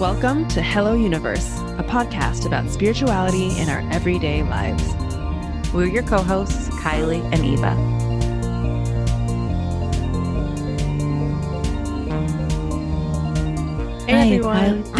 Welcome to Hello Universe, a podcast about spirituality in our everyday lives. We're your co hosts, Kylie and Eva. Hey, Hi, everyone.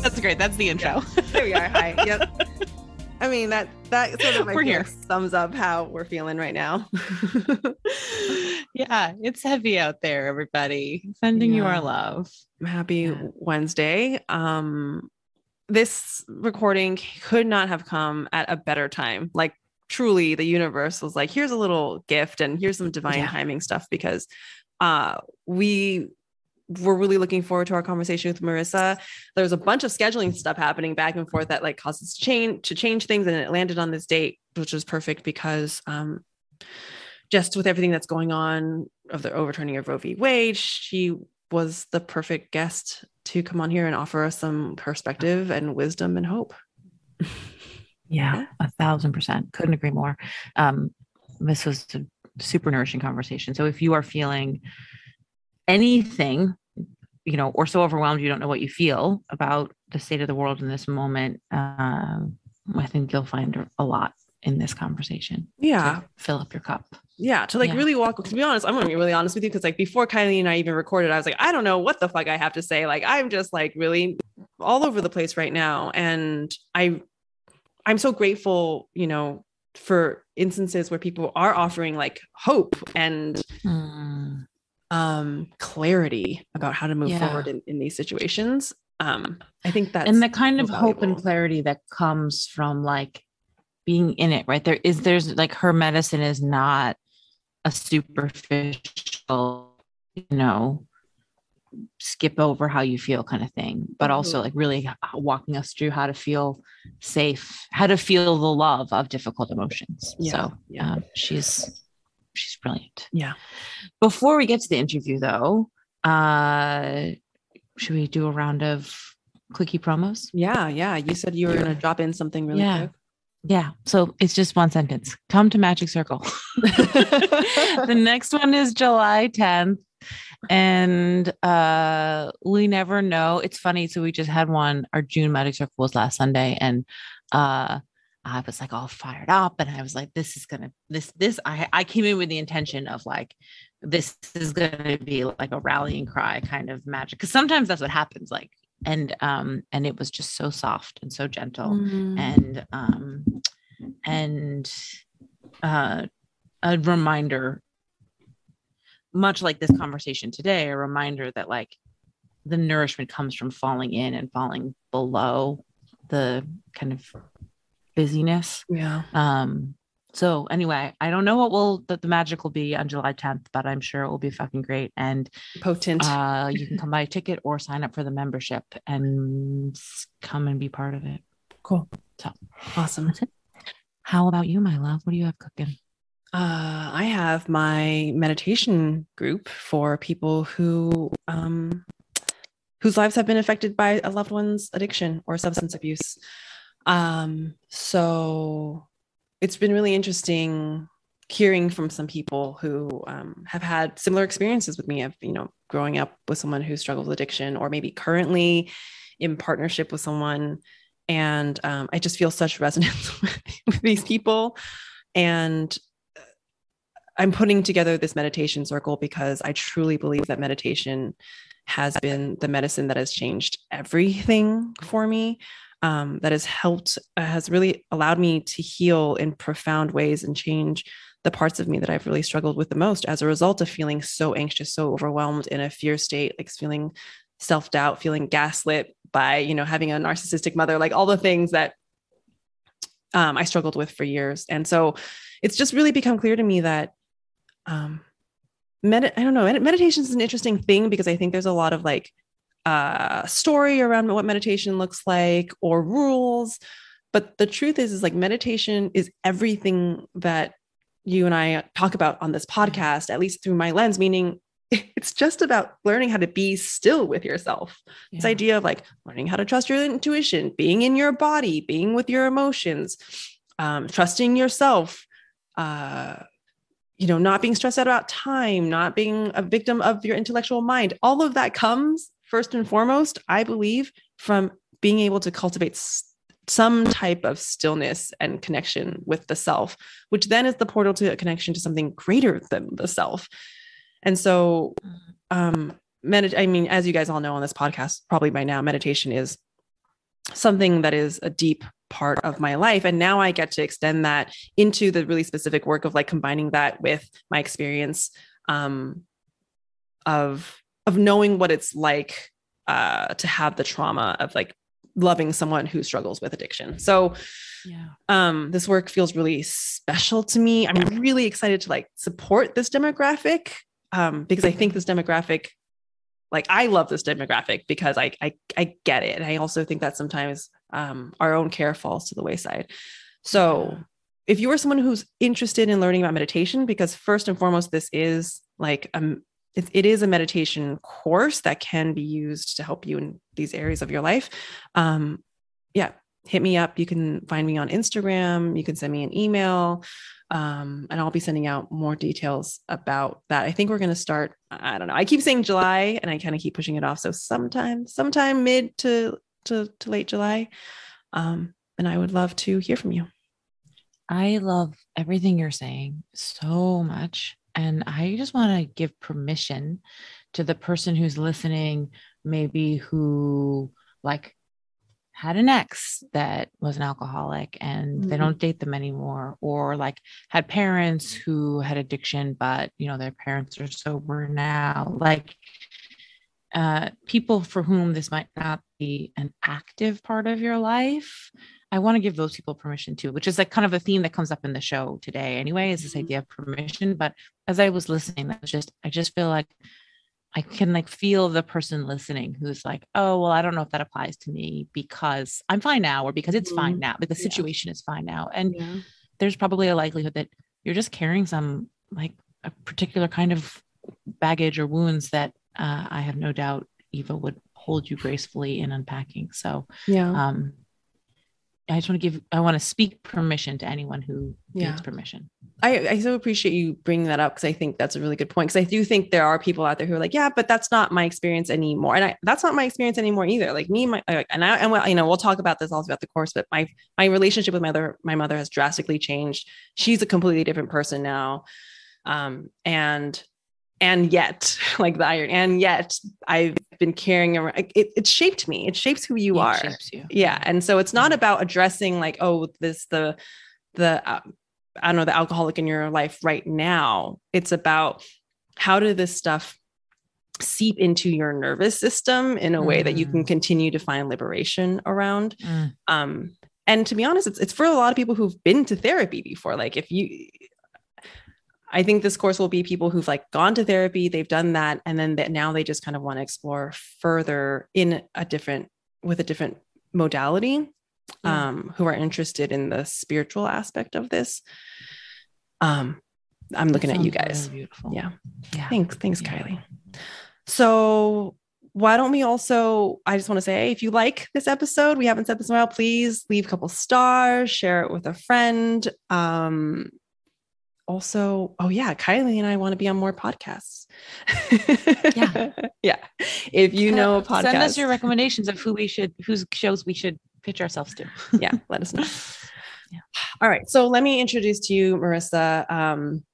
That's great. That's the intro. There we are. Hi. Yep. I mean that that sort of I We're here. sums up how we're feeling right now. yeah, it's heavy out there, everybody. Sending you our love. Happy Yeah. Wednesday. Um this recording could not have come at a better time. Like truly the universe was like here's a little gift and here's some divine Yeah. timing stuff because uh we were really looking forward to our conversation with Marisa. There was a bunch of scheduling stuff happening back and forth that like caused us to change to change things, and it landed on this date, which was perfect because um, just with everything that's going on of the overturning of Roe v. Wade, she was the perfect guest to come on here and offer us some perspective and wisdom and hope. Yeah, a thousand percent. Couldn't agree more. Um, this was a super nourishing conversation. So if you are feeling anything, you know, or so overwhelmed you don't know what you feel about the state of the world in this moment, um, I think you'll find a lot in this conversation. Yeah, fill up your cup. yeah. To like Yeah. really walk. To be honest, I'm gonna be really honest with you because like before Kylie and I even recorded, I was like, I don't know what the fuck I have to say. Like I'm just like really all over the place right now, and I, I'm so grateful, you know, for instances where people are offering like hope and Mm, um clarity about how to move Yeah. forward in, in these situations. Um, I think that and the kind of so hope and clarity that comes from like being in it, right? There is there's like her medicine is not a superficial, you know, skip over how you feel kind of thing, but also Mhm. like really walking us through how to feel safe, how to feel the love of difficult emotions. Yeah, So yeah. um, she's she's brilliant. Yeah. Before we get to the interview though, uh should we do a round of clicky promos? yeah, yeah. You said you were gonna drop in something really Yeah. quick. Yeah. So it's just one sentence. Come to Magic Circle. the next one is July 10th. And uh we never know. It's funny. So we just had one, our June Magic Circle was last Sunday. And uh I was like all fired up and I was like, this is gonna this this I I came in with the intention of like this is gonna be like a rallying cry kind of magic. Cause sometimes that's what happens. Like and um and it was just so soft and so gentle Mm. and um and uh a reminder much like this conversation today a reminder that like the nourishment comes from falling in and falling below the kind of busyness yeah. um so anyway i don't know what will that the magic will be on july 10th but i'm sure it will be fucking great and Potent. uh you can come buy a ticket or sign up for the membership and come and be part of it cool. So. awesome. how about you my love what do you have cooking Uh, I have my meditation group for people who um, whose lives have been affected by a loved one's addiction or substance abuse. Um, so it's been really interesting hearing from some people who um, have had similar experiences with me of you know growing up with someone who struggles with addiction or maybe currently in partnership with someone and um, i just feel such resonance with, with these people and I'm putting together this meditation circle because I truly believe that meditation has been the medicine that has changed everything for me. Um, that has helped, uh, has really allowed me to heal in profound ways and change the parts of me that I've really struggled with the most as a result of feeling so anxious, so overwhelmed in a fear state, like feeling self doubt, feeling gaslit by, you know, having a narcissistic mother, like all the things that um, I struggled with for years. And so it's just really become clear to me that um med- I don't know, med- meditation is an interesting thing because I think there's a lot of like uh story around what meditation looks like or rules. But the truth is, is like meditation is everything that you and I talk about on this podcast, at least through my lens, meaning it's just about learning how to be still with yourself. This idea of like learning how to trust your intuition, being in your body, being with your emotions, um, trusting yourself, uh, you know, not being stressed out about time, not being a victim of your intellectual mind. All of that comes first and foremost, I believe, from being able to cultivate some type of stillness and connection with the self, which then is the portal to a connection to something greater than the self. And so, um, I mean, as you guys all know on this podcast, probably by now, meditation is something that is a deep part of my life. And now I get to extend that into the really specific work of like combining that with my experience um, of of knowing what it's like uh, to have the trauma of like loving someone who struggles with addiction. So yeah. um, this work feels really special to me. I'm really excited to like support this demographic um, because I think this demographic, like I love this demographic because I I, I get it, and I also think that sometimes um, our own care falls to the wayside. So. Yeah. If you are someone who's interested in learning about meditation, because first and foremost, this is like um, it, it is a meditation course that can be used to help you in these areas of your life. Um, yeah, hit me up. You can find me on Instagram. You can send me an email. Um, and I'll be sending out more details about that. I think we're going to start. I don't know. I keep saying July, and I kind of keep pushing it off. So sometime, sometime mid to to, to late July. Um, and I would love to hear from you. I love everything you're saying so much. And I just want to give permission to the person who's listening, maybe who like had an ex that was an alcoholic and mm-hmm. they don't date them anymore or like had parents who had addiction but you know their parents are sober now like uh people for whom this might not be an active part of your life I want to give those people permission too, which is like kind of a theme that comes up in the show today anyway, is this mm-hmm. idea of permission. But as I was listening, I was just, I just feel like I can like feel the person listening who's like, oh, well, I don't know if that applies to me because I'm fine now or because it's mm-hmm. fine now, because the situation yeah. is fine now. And yeah. there's probably a likelihood that you're just carrying some like a particular kind of baggage or wounds that uh, I have no doubt Eva would hold you gracefully in unpacking. So, yeah. Um, I just want to give, I want to speak permission to anyone who yeah. needs permission. I, I so appreciate you bringing that up because I think that's a really good point. Because I do think there are people out there who are like, yeah, but that's not my experience anymore, and I, that's not my experience anymore either. Like me, my and I, and well, you know, we'll talk about this also about the course, but my my relationship with my mother, my mother has drastically changed. She's a completely different person now, um, and and yet like the iron and yet i've been carrying around it, it shaped me it shapes who you yeah, are you. yeah and so it's not about addressing like oh this the the uh, i don't know the alcoholic in your life right now it's about how did this stuff seep into your nervous system in a mm. way that you can mm. continue to find liberation around mm. um and to be honest it's, it's for a lot of people who've been to therapy before like if you I think this course will be people who've like gone to therapy, they've done that, and then that now they just kind of want to explore further in a different with a different modality, yeah. um, who are interested in the spiritual aspect of this. Um, I'm looking at you guys. Really beautiful. Yeah. Yeah. Thanks. Thanks, yeah. Kylie. So why don't we also i just want to say if you like this episode we haven't said this in a while please leave a couple stars share it with a friend um, also, oh yeah, Kylie and I want to be on more podcasts. yeah. yeah. If you know a podcast, send us your recommendations of who we should, whose shows we should pitch ourselves to. yeah. Let us know. Yeah. All right. So let me introduce to you Marisa. Um,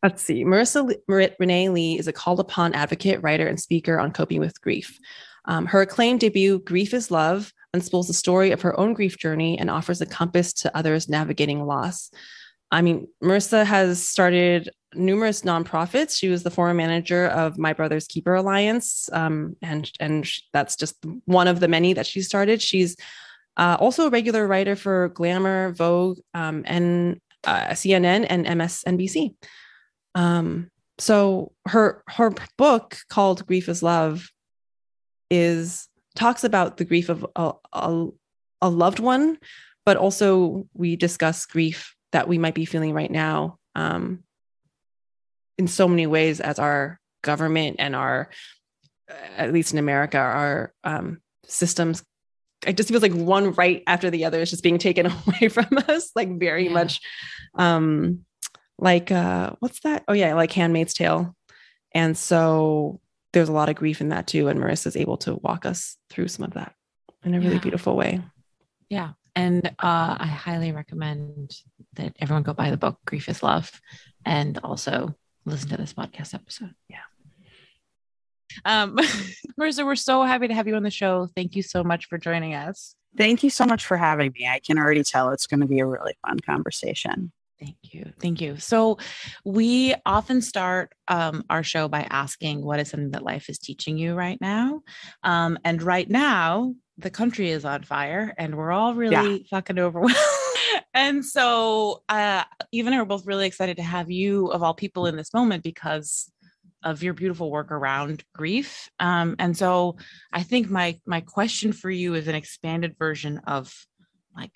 let's see. Marisa Marit Renee Lee is a called upon advocate, writer, and speaker on coping with grief. Um, her acclaimed debut, Grief is Love, unspools the story of her own grief journey and offers a compass to others navigating loss. I mean, Marisa has started numerous nonprofits. She was the former manager of My Brother's Keeper Alliance, um, and and that's just one of the many that she started. She's uh, also a regular writer for Glamour, Vogue, um, and uh, CNN and MSNBC. Um, so her her book called Grief is Love is talks about the grief of a, a, a loved one, but also we discuss grief that we might be feeling right now um, in so many ways as our government and our at least in america our um, systems it just feels like one right after the other is just being taken away from us, like very Yeah. much um like uh what's that? Oh yeah, like Handmaid's Tale. And so there's a lot of grief in that too. And Marisa's able to walk us through some of that in a really Yeah. beautiful way. Yeah. And uh, I highly recommend that everyone go buy the book, Grief is Love, and also listen to this podcast episode. Yeah. Um, Marisa, we're so happy to have you on the show. Thank you so much for joining us. Thank you so much for having me. I can already tell it's going to be a really fun conversation. Thank you. Thank you. So, we often start um, our show by asking what is something that life is teaching you right now? Um, and right now, the country is on fire and we're all really fucking overwhelmed. and so, uh, Eve and I were both really excited to have you, of all people, in this moment because of your beautiful work around grief. Um, and so, I think my my question for you is an expanded version of like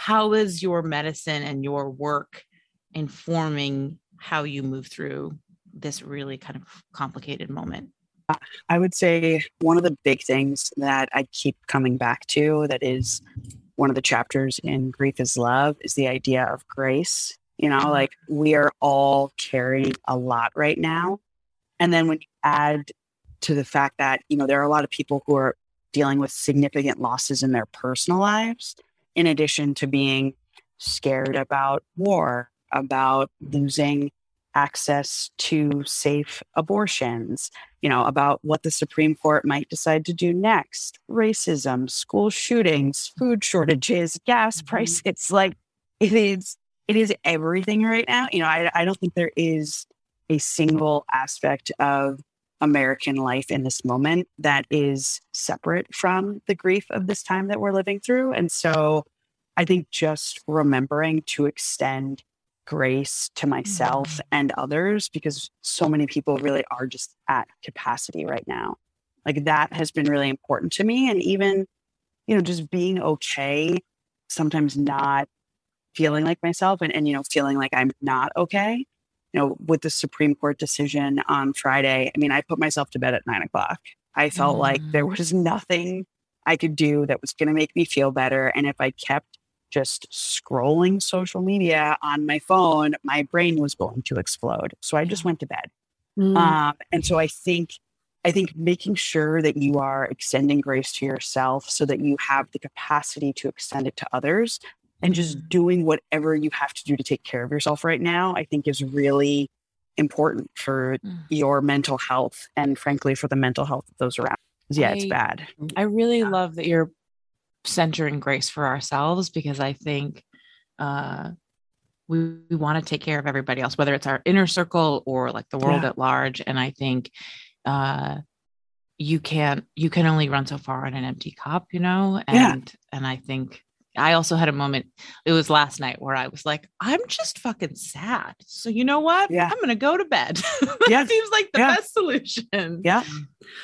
how is your medicine and your work informing how you move through this really kind of complicated moment I would say one of the big things that I keep coming back to that is one of the chapters in Grief is Love is the idea of grace. You know, mm-hmm. like we are all carrying a lot right now. And then when you add to the fact that, you know, there are a lot of people who are dealing with significant losses in their personal lives, in addition to being scared about war, about losing access to safe abortions, you know, about what the Supreme Court might decide to do next, racism, school shootings, food shortages, gas Mhm. prices. Like it is, it is everything right now. You know, I, I don't think there is a single aspect of American life in this moment that is separate from the grief of this time that we're living through. And so I think just remembering to extend grace to myself mm-hmm. and others because so many people really are just at capacity right now. Like that has been really important to me. And even, you know, just being okay, sometimes not feeling like myself and, and you know, feeling like I'm not okay. You know, with the Supreme Court decision on Friday, I mean, I put myself to bed at nine o'clock. I felt like there was nothing I could do that was going to make me feel better. And if I kept just scrolling social media on my phone, my brain was going to explode. So I just went to bed. Mm. Um, and so I think, I think making sure that you are extending grace to yourself so that you have the capacity to extend it to others and just doing whatever you have to do to take care of yourself right now, I think is really important for Mm. your mental health and frankly for the mental health of those around. Yeah, it's bad. I really Yeah. love that you're centering grace for ourselves because I think uh, we, we want to take care of everybody else, whether it's our inner circle or like the world Yeah. at large. And I think uh, you can't you can only run so far on an empty cup, you know. Yeah. And and I think I also had a moment. It was last night where I was like, I'm just fucking sad. So you know what? Yeah. I'm gonna go to bed. that Yeah. seems like the Yeah. best solution. Mm. Yeah.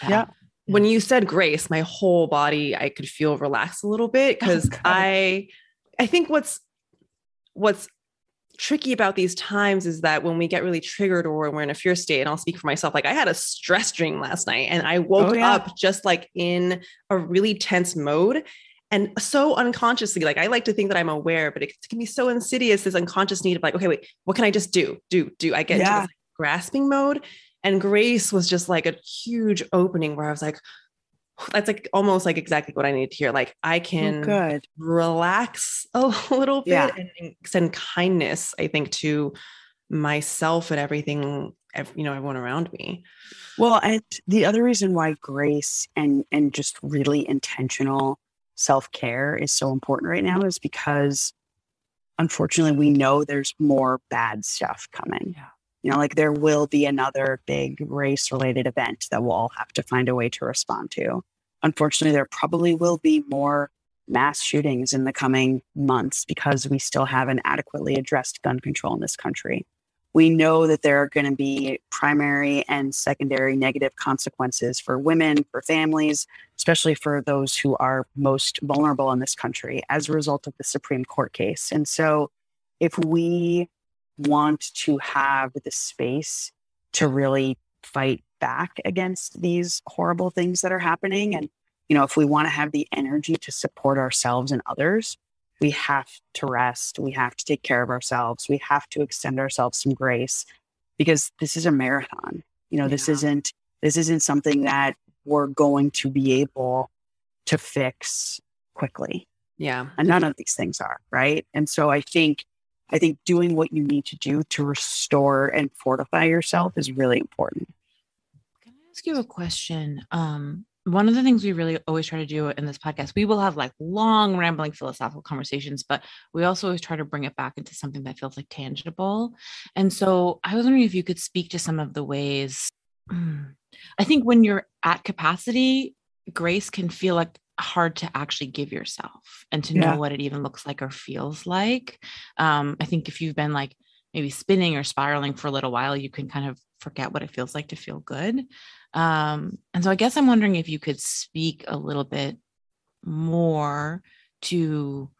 Yeah. when you said grace my whole body i could feel relaxed a little bit oh, because good. i i think what's what's tricky about these times is that when we get really triggered or when we're in a fear state and i'll speak for myself like i had a stress dream last night and i woke Oh, yeah. up just like in a really tense mode and so unconsciously like i like to think that i'm aware but it can be so insidious this unconscious need of like okay wait what can i just do do do i get into Yeah. this grasping mode and grace was just like a huge opening where i was like that's like almost like exactly what i need to hear like i Oh, can good. relax a little bit Yeah. and extend kindness i think to myself and everything ev- you know everyone around me Well, and the other reason why grace and and just really intentional self-care is so important right now is because unfortunately we know there's more bad stuff coming. Yeah. You know, like there will be another big race related event that we'll all have to find a way to respond to. Unfortunately, there probably will be more mass shootings in the coming months because we still haven't adequately addressed gun control in this country we know that there are going to be primary and secondary negative consequences for women, for families, especially for those who are most vulnerable in this country as a result of the Supreme Court case. And so, if we want to have the space to really fight back against these horrible things that are happening and You know, if we want to have the energy to support ourselves and others, we have to rest. We have to take care of ourselves. We have to extend ourselves some grace because this is a marathon. You know, yeah. this isn't this isn't something that we're going to be able to fix quickly. Yeah. And none of these things are, right? And so I think I think doing what you need to do to restore and fortify yourself is really important. Can I ask you a question? Um, one of the things we really always try to do in this podcast, we will have like long, rambling philosophical conversations, but we also always try to bring it back into something that feels like tangible. And so I was wondering if you could speak to some of the ways. I think when you're at capacity, grace can feel like hard to actually give yourself and to know what it even looks like or feels like. Um, I think if you've been like maybe spinning or spiraling for a little while, you can kind of forget what it feels like to feel good. Um, and so I guess I'm wondering if you could speak a little bit more to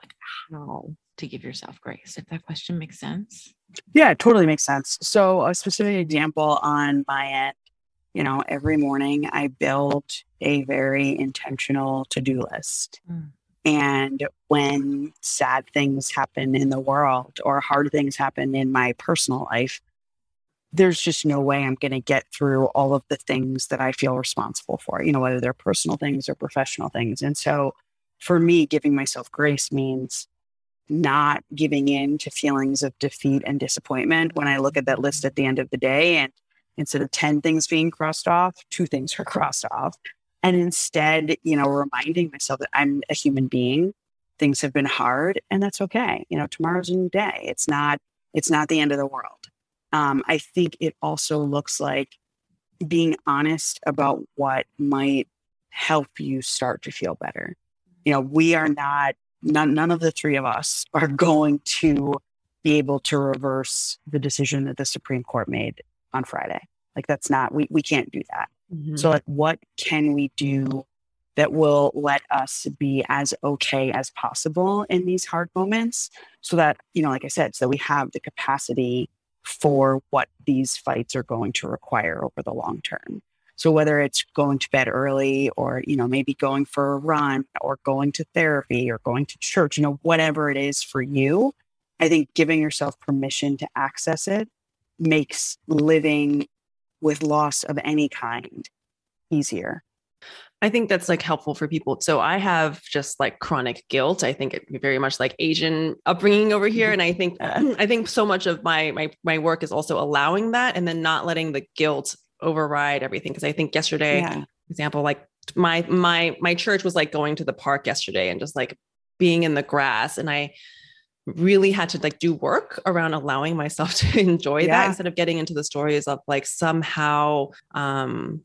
like how to give yourself grace, if that question makes sense. Yeah, it totally makes sense. So a specific example on my end, you know, every morning I build a very intentional to-do list. Mm. And when sad things happen in the world or hard things happen in my personal life, there's just no way I'm going to get through all of the things that I feel responsible for, you know, whether they're personal things or professional things. And so for me, giving myself grace means not giving in to feelings of defeat and disappointment when I look at that list at the end of the day and instead of 10 things being crossed off, two things are crossed off. And instead, you know, reminding myself that I'm a human being. Things have been hard and that's okay. You know, tomorrow's a new day. It's not, it's not the end of the world. Um, I think it also looks like being honest about what might help you start to feel better. You know, we are not, none, none of the three of us are going to be able to reverse the decision that the Supreme Court made on Friday. Like that's not, we, we can't do that. Mm-hmm. So like what can we do that will let us be as okay as possible in these hard moments so that, you know, like I said, so we have the capacity for what these fights are going to require over the long term. So whether it's going to bed early or, you know, maybe going for a run or going to therapy or going to church, you know, whatever it is for you, I think giving yourself permission to access it makes living with loss of any kind easier. I think that's like helpful for people. So I have just like chronic guilt. I think it very much like Asian upbringing over here. And I think I think so much of my my my work is also allowing that and then not letting the guilt override everything. Cause I think yesterday, yeah. example, like my my my church was like going to the park yesterday and just like being in the grass. And I really had to like do work around allowing myself to enjoy yeah. that instead of getting into the stories of like somehow um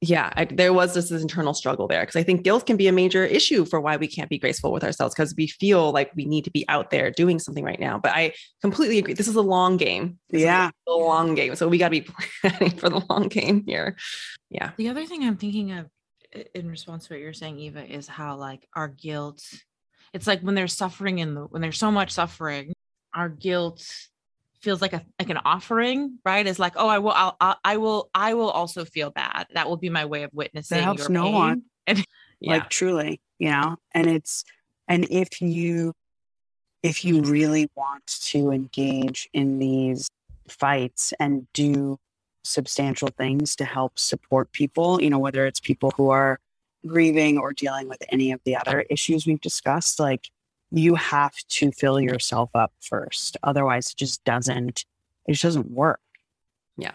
yeah, I, there was this, this internal struggle there because I think guilt can be a major issue for why we can't be graceful with ourselves because we feel like we need to be out there doing something right now. But I completely agree. This is a long game. This yeah, a long game. So we got to be planning for the long game here. Yeah. The other thing I'm thinking of in response to what you're saying, Eva, is how like our guilt. It's like when there's suffering in the when there's so much suffering, our guilt feels like a like an offering, right? Is like, oh, I will, I'll, I will, I will also feel bad. That will be my way of witnessing. That helps no pain. one, and yeah. like truly, you know. And it's, and if you, if you really want to engage in these fights and do substantial things to help support people, you know, whether it's people who are grieving or dealing with any of the other issues we've discussed, like you have to fill yourself up first. Otherwise, it just doesn't, it just doesn't work. Yeah.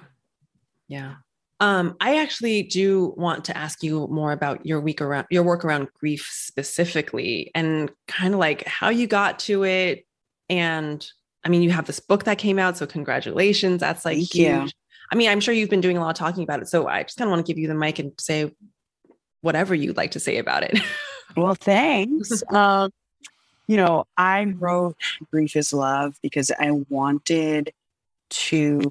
Yeah. Um, I actually do want to ask you more about your week around your work around grief specifically and kind of like how you got to it. And I mean, you have this book that came out, so congratulations. That's like Thank huge. You. I mean, I'm sure you've been doing a lot of talking about it. So I just kind of want to give you the mic and say whatever you'd like to say about it. well, thanks. uh, you know, I wrote Grief is Love because I wanted to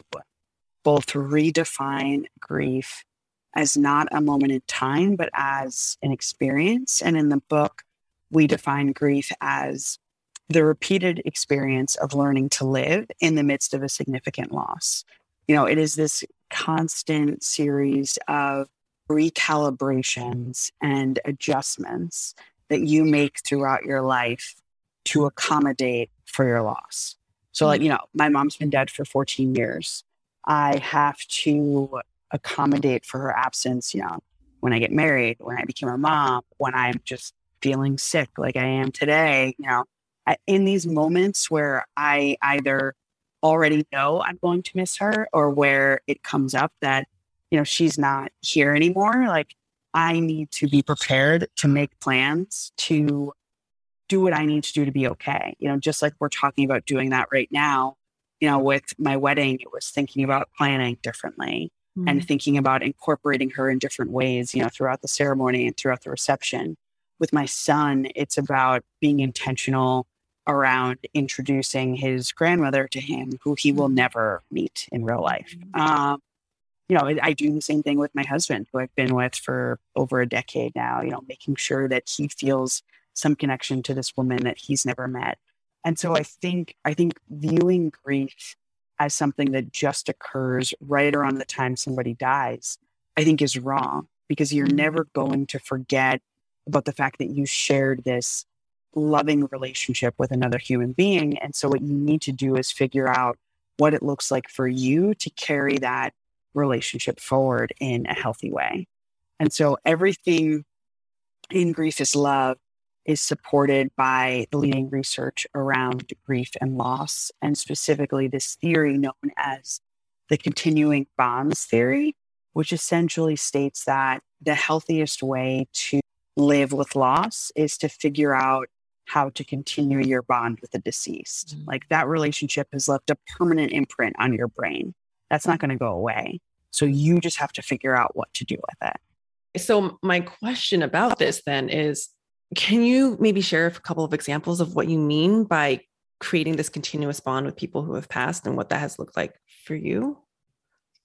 both redefine grief as not a moment in time, but as an experience. And in the book, we define grief as the repeated experience of learning to live in the midst of a significant loss. You know, it is this constant series of recalibrations and adjustments that you make throughout your life to accommodate for your loss. So, like, mm-hmm. you know, my mom's been dead for 14 years. I have to accommodate for her absence, you know, when I get married, when I became a mom, when I'm just feeling sick like I am today, you know, I, in these moments where I either already know I'm going to miss her or where it comes up that, you know, she's not here anymore, like I need to be prepared to make plans to do what I need to do to be okay. You know, just like we're talking about doing that right now, you know, with my wedding, it was thinking about planning differently mm-hmm. and thinking about incorporating her in different ways, you know, throughout the ceremony and throughout the reception. With my son, it's about being intentional around introducing his grandmother to him, who he will mm-hmm. never meet in real life. Mm-hmm. Um, you know, I do the same thing with my husband, who I've been with for over a decade now, you know, making sure that he feels some connection to this woman that he's never met. And so I think I think viewing grief as something that just occurs right around the time somebody dies, I think is wrong because you're mm-hmm. never going to forget about the fact that you shared this loving relationship with another human being. And so what you need to do is figure out what it looks like for you to carry that relationship forward in a healthy way. And so everything in Grief is Love is supported by the leading research around grief and loss, and specifically this theory known as the continuing bonds theory, which essentially states that the healthiest way to live with loss is to figure out how to continue your bond with the deceased. Mm-hmm. Like that relationship has left a permanent imprint on your brain. That's not going to go away. So you just have to figure out what to do with it. So, my question about this then is can you maybe share a couple of examples of what you mean by creating this continuous bond with people who have passed and what that has looked like for you?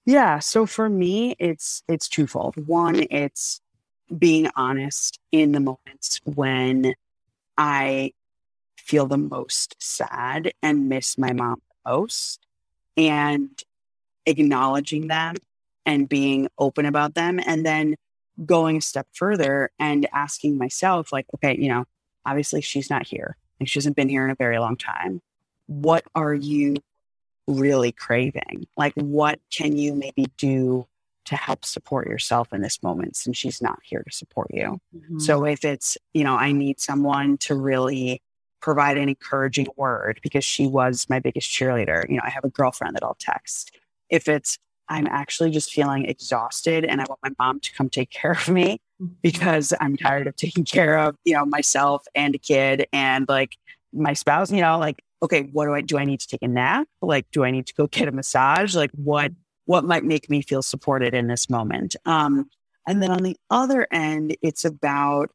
Yeah, so for me it's it's twofold. One, it's being honest in the moments when I feel the most sad and miss my mom most and acknowledging them and being open about them and then going a step further and asking myself like okay you know obviously she's not here and she hasn't been here in a very long time what are you really craving like what can you maybe do to help support yourself in this moment since she's not here to support you. Mm-hmm. So if it's, you know, I need someone to really provide an encouraging word because she was my biggest cheerleader, you know, I have a girlfriend that I'll text. If it's, I'm actually just feeling exhausted and I want my mom to come take care of me mm-hmm. because I'm tired of taking care of, you know, myself and a kid and like my spouse, you know, like, okay, what do I do? I need to take a nap? Like, do I need to go get a massage? Like, what what might make me feel supported in this moment. Um, and then on the other end, it's about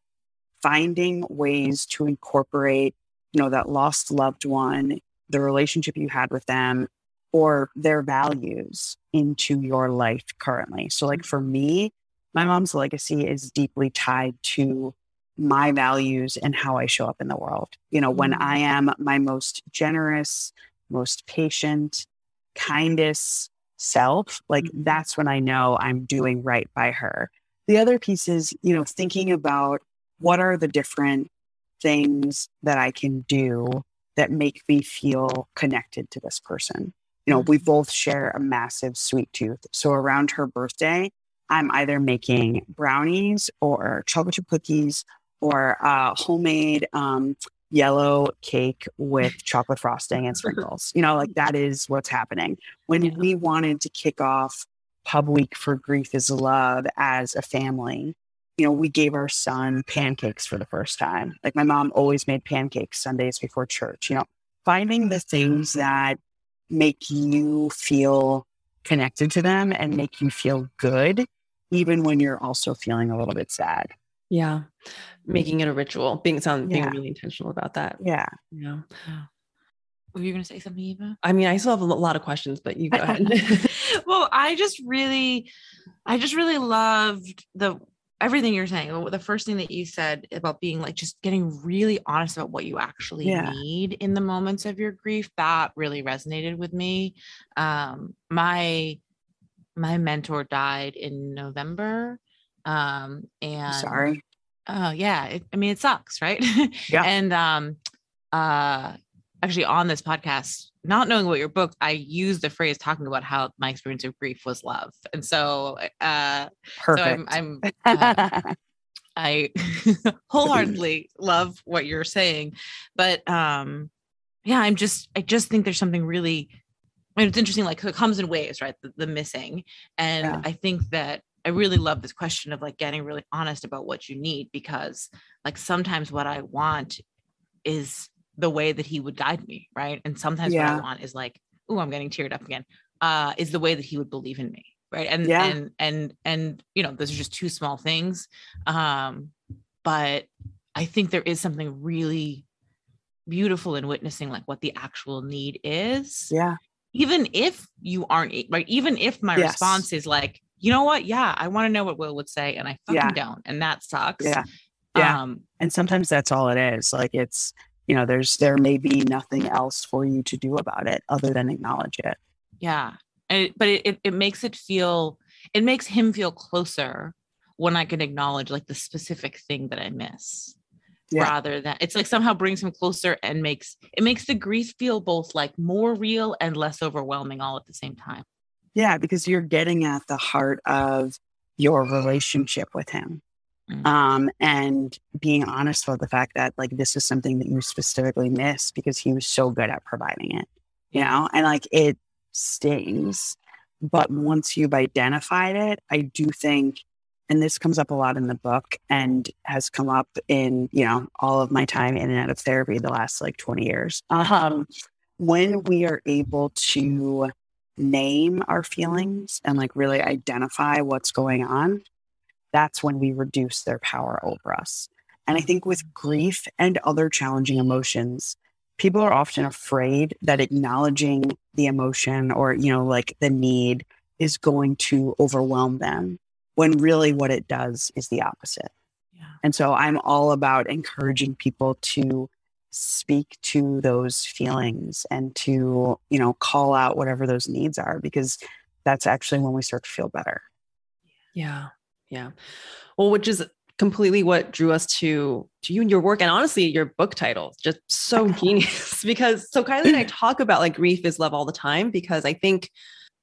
finding ways to incorporate, you know, that lost loved one, the relationship you had with them, or their values into your life currently. So, like for me, my mom's legacy is deeply tied to my values and how I show up in the world. You know, when I mm. am my most generous, most patient, kindest, self, like mm-hmm. that's when I know I'm doing right by her. The other piece is, you know, thinking about what are the different things that I can do that make me feel connected to this person. You know, we mm-hmm. both share a massive sweet tooth. So around her birthday, I'm either making brownies or chocolate chip cookies or uh, homemade um, yellow cake with chocolate frosting and sprinkles. You know, like that is what's happening. When we wanted to kick off Pub Week for Grief is Love as a family, you know, we gave our son pancakes for the first time. Like my mom always made pancakes Sundays before church, you know, finding the things that make you feel connected to them and make you feel good, even when you're also feeling a little bit sad. Yeah. Making it a ritual, being sound being really intentional about that. Yeah. Yeah. Were you going to say something, Eva? I mean, I still have a lot of questions, but you go ahead. well, I just really, I just really loved the everything you're saying. The first thing that you said about being like just getting really honest about what you actually yeah. need in the moments of your grief, that really resonated with me. Um, my my mentor died in November Um, and sorry. Oh yeah. It, I mean, it sucks, right? Yeah. and um, uh, actually, on this podcast, not knowing what your book, I used the phrase talking about how my experience of grief was love, and so, uh, Perfect. so I'm, I'm uh, I wholeheartedly love what you're saying, but um, yeah, I'm just I just think there's something really. I mean, it's interesting. Like it comes in waves, right? The, the missing, and Yeah. I think that I really love this question of like getting really honest about what you need because, like, sometimes what I want is the way that he would guide me, right? And sometimes what I want is like, oh, I'm getting teared up again. Uh, is the way that he would believe in me, right? And Yeah. and and and you know, those are just two small things, um, but I think there is something really beautiful in witnessing like what the actual need is yeah. even if you aren't right even if my Yes. response is like you know what yeah i want to know what will would say and i fucking Yeah. don't and that sucks Yeah. Yeah. um And sometimes that's all it is. Like it's, you know, there's there may be nothing else for you to do about it other than acknowledge it. yeah it, but it, it, makes it feel it makes him feel closer when i can acknowledge like the specific thing that i miss Yeah. rather than it's like somehow brings him closer and makes it makes the grief feel both like more real and less overwhelming all at the same time Yeah, because you're getting at the heart of your relationship with him. Mm. Um, and being honest about the fact that like this is something that you specifically miss because he was so good at providing it. You know, and like it stings. But once you've identified it, I do think, and this comes up a lot in the book and has come up in, you know, all of my time in and out of therapy the last like 20 years. Um, when we are able to name our feelings and like really identify what's going on, that's when we reduce their power over us. And I think with grief and other challenging emotions, people are often afraid that acknowledging the emotion or, you know, like the need is going to overwhelm them when really what it does is the opposite. yeah And so I'm all about encouraging people to speak to those feelings and to, you know, call out whatever those needs are because that's actually when we start to feel better. Yeah. Yeah. Well, which is completely what drew us to to you and your work and honestly your book title just so genius because so Kylie and I talk about like grief is love all the time because I think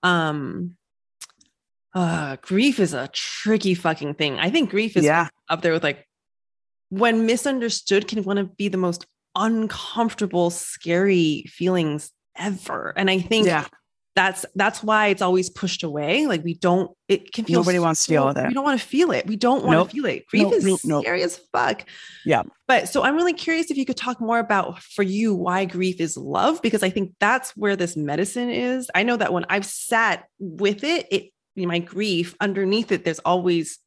um uh grief is a tricky fucking thing. I think grief is yeah. up there with like when misunderstood can one of be the most uncomfortable scary feelings ever and i think Yeah. That's that's why it's always pushed away like we don't it can feel Nobody wants to deal with it. we don't want to feel it we don't want Nope. to feel it grief Nope, is nope, nope. scary as fuck Yeah. but so i'm really curious if you could talk more about for you why grief is love because i think that's where this medicine is i know that when i've sat with it it my grief underneath it there's always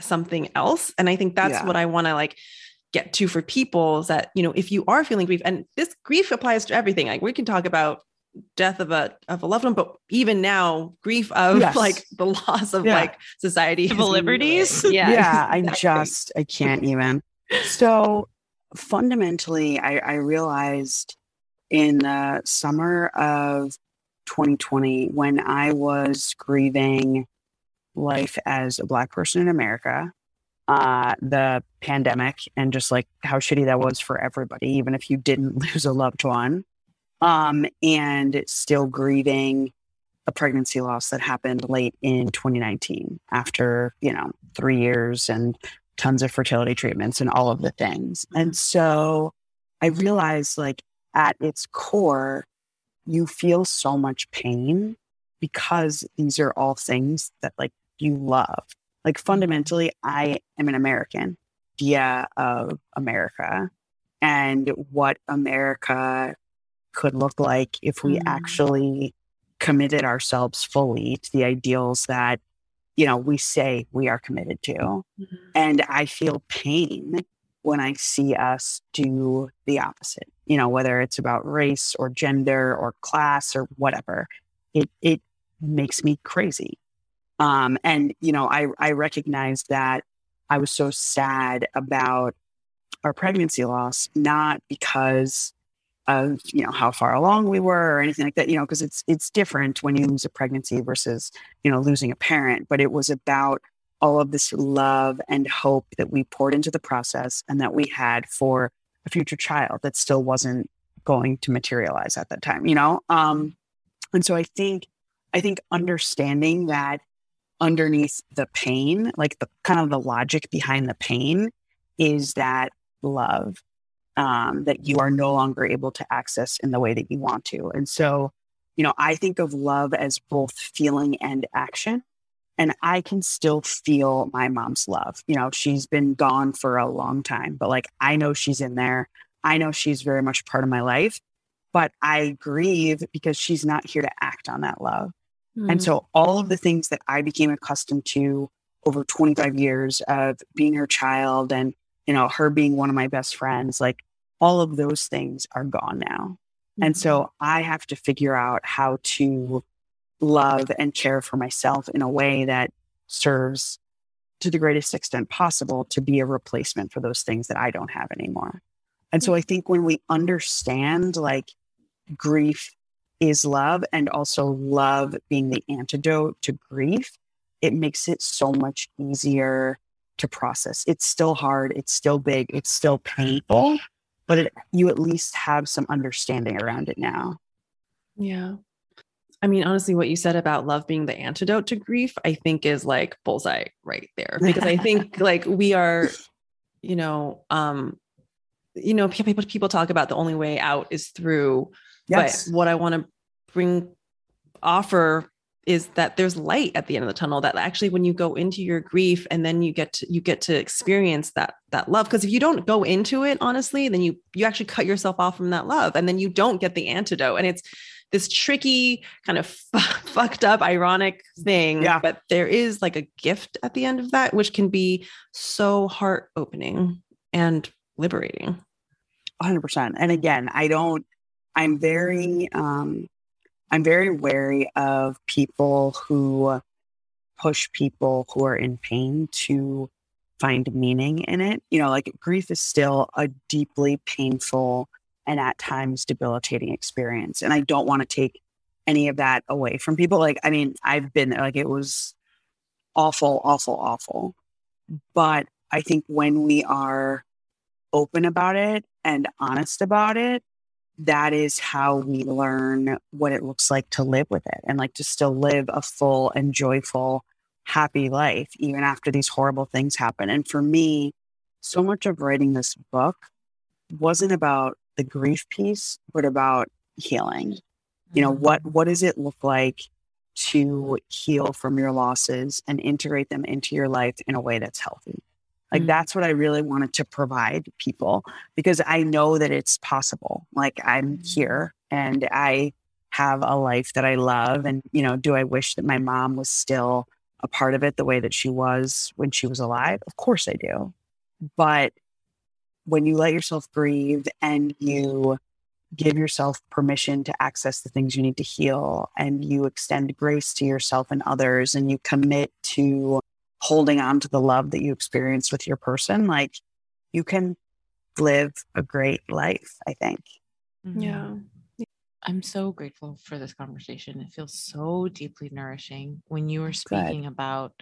something else and i think that's Yeah. what i want to like get to for people is that you know if you are feeling grief and this grief applies to everything like we can talk about death of a of a loved one but even now grief of Yes. like the loss of Yeah. like society Civil as we know it. liberties? yeah yeah, I exactly. just I can't even. So fundamentally, I, I realized in the summer of 2020 when I was grieving life as a black person in America, uh, the pandemic, and just like how shitty that was for everybody, even if you didn't lose a loved one, um, and still grieving a pregnancy loss that happened late in 2019 after you know three years and tons of fertility treatments and all of the things. And so i realized like at its core you feel so much pain because these are all things that like you love. Like fundamentally i am an american idea of america. And what america could look like if we Mm. actually committed ourselves fully to the ideals that you know we say we are committed to Mhm. and i feel pain when i see us do the opposite you know whether it's about race or gender or class or whatever it it makes me crazy um and you know i i recognize that i was so sad about our pregnancy loss not because of you know how far along we were or anything like that you know because it's it's different when you lose a pregnancy versus you know losing a parent but it was about all of this love and hope that we poured into the process and that we had for a future child that still wasn't going to materialize at that time, you know? Um, and so I think, I think understanding that underneath the pain, like the kind of the logic behind the pain is that love um, that you are no longer able to access in the way that you want to. And so, you know, I think of love as both feeling and action. And I can still feel my mom's love. You know, she's been gone for a long time, but like I know she's in there. I know she's very much part of my life, but I grieve because she's not here to act on that love. Mm-hmm. And so all of the things that I became accustomed to over 25 years of being her child and, you know, her being one of my best friends, like all of those things are gone now. Mm-hmm. And so I have to figure out how to love and care for myself in a way that serves to the greatest extent possible to be a replacement for those things that I don't have anymore. And so I think when we understand like grief is love and also love being the antidote to grief, it makes it so much easier to process. It's still hard, it's still big, it's still painful, but it, you at least have some understanding around it now. Yeah. I mean, honestly, what you said about love being the antidote to grief, I think is like bullseye right there. Because I think like we are, you know, um, you know, people people talk about the only way out is through. Yes. But what I want to bring offer is that there's light at the end of the tunnel that actually when you go into your grief and then you get to you get to experience that that love. Because if you don't go into it honestly then you you actually cut yourself off from that love and then you don't get the antidote. And it's this tricky kind of f- fucked up ironic thing yeah. but there is like a gift at the end of that which can be so heart opening and liberating. 100% and again i don't i'm very um I'm very wary of people who push people who are in pain to find meaning in it. You know, like grief is still a deeply painful and at times debilitating experience. And I don't want to take any of that away from people. Like, I mean, I've been there, like, it was awful, awful, awful. But I think when we are open about it and honest about it, that is how we learn what it looks like to live with it and like to still live a full and joyful, happy life, even after these horrible things happen. And for me, so much of writing this book wasn't about the grief piece, but about healing. You know, what mm-hmm. what does it look like to heal from your losses and integrate them into your life in a way that's healthy? Like mm-hmm. that's what I really wanted to provide people because I know that it's possible. Like I'm mm-hmm. here and I have a life that I love. And, you know, do I wish that my mom was still a part of it the way that she was when she was alive? Of course I do. But when you let yourself grieve and you give yourself permission to access the things you need to heal and you extend grace to yourself and others and you commit to holding on to the love that you experienced with your person, like you can live a great life, I think. Mm-hmm. Yeah. I'm so grateful for this conversation. It feels so deeply nourishing. When you were speaking Good. about,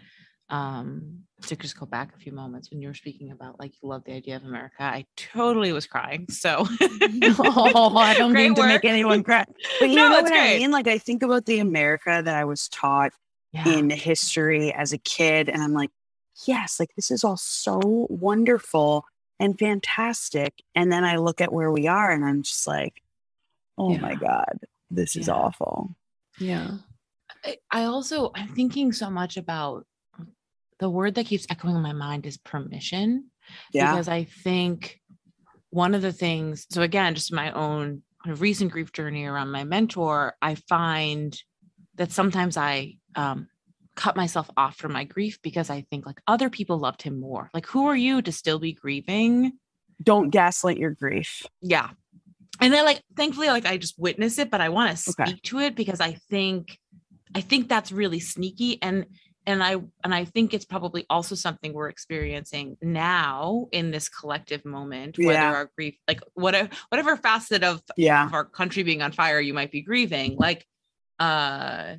um, to just go back a few moments, when you were speaking about like you love the idea of America, I totally was crying. So, oh, I don't mean to make anyone cry, but you no, know what great. I mean. Like I think about the America that I was taught yeah. in history as a kid. And I'm like, yes, like this is all so wonderful and fantastic. And then I look at where we are and I'm just like, oh yeah. my God, this is awful. Yeah. I, I also, I'm thinking so much about the word that keeps echoing in my mind is permission. Yeah. Because I think one of the things, so again, just my own recent grief journey around my mentor, I find that sometimes I um, cut myself off from my grief because I think like other people loved him more. Like, who are you to still be grieving? Don't gaslight your grief. Yeah. And then like thankfully, like I just witness it, but I want to speak okay. to it because I think I think that's really sneaky. And and I and I think it's probably also something we're experiencing now in this collective moment, whether yeah. our grief, like whatever whatever facet of, yeah. of our country being on fire you might be grieving, like uh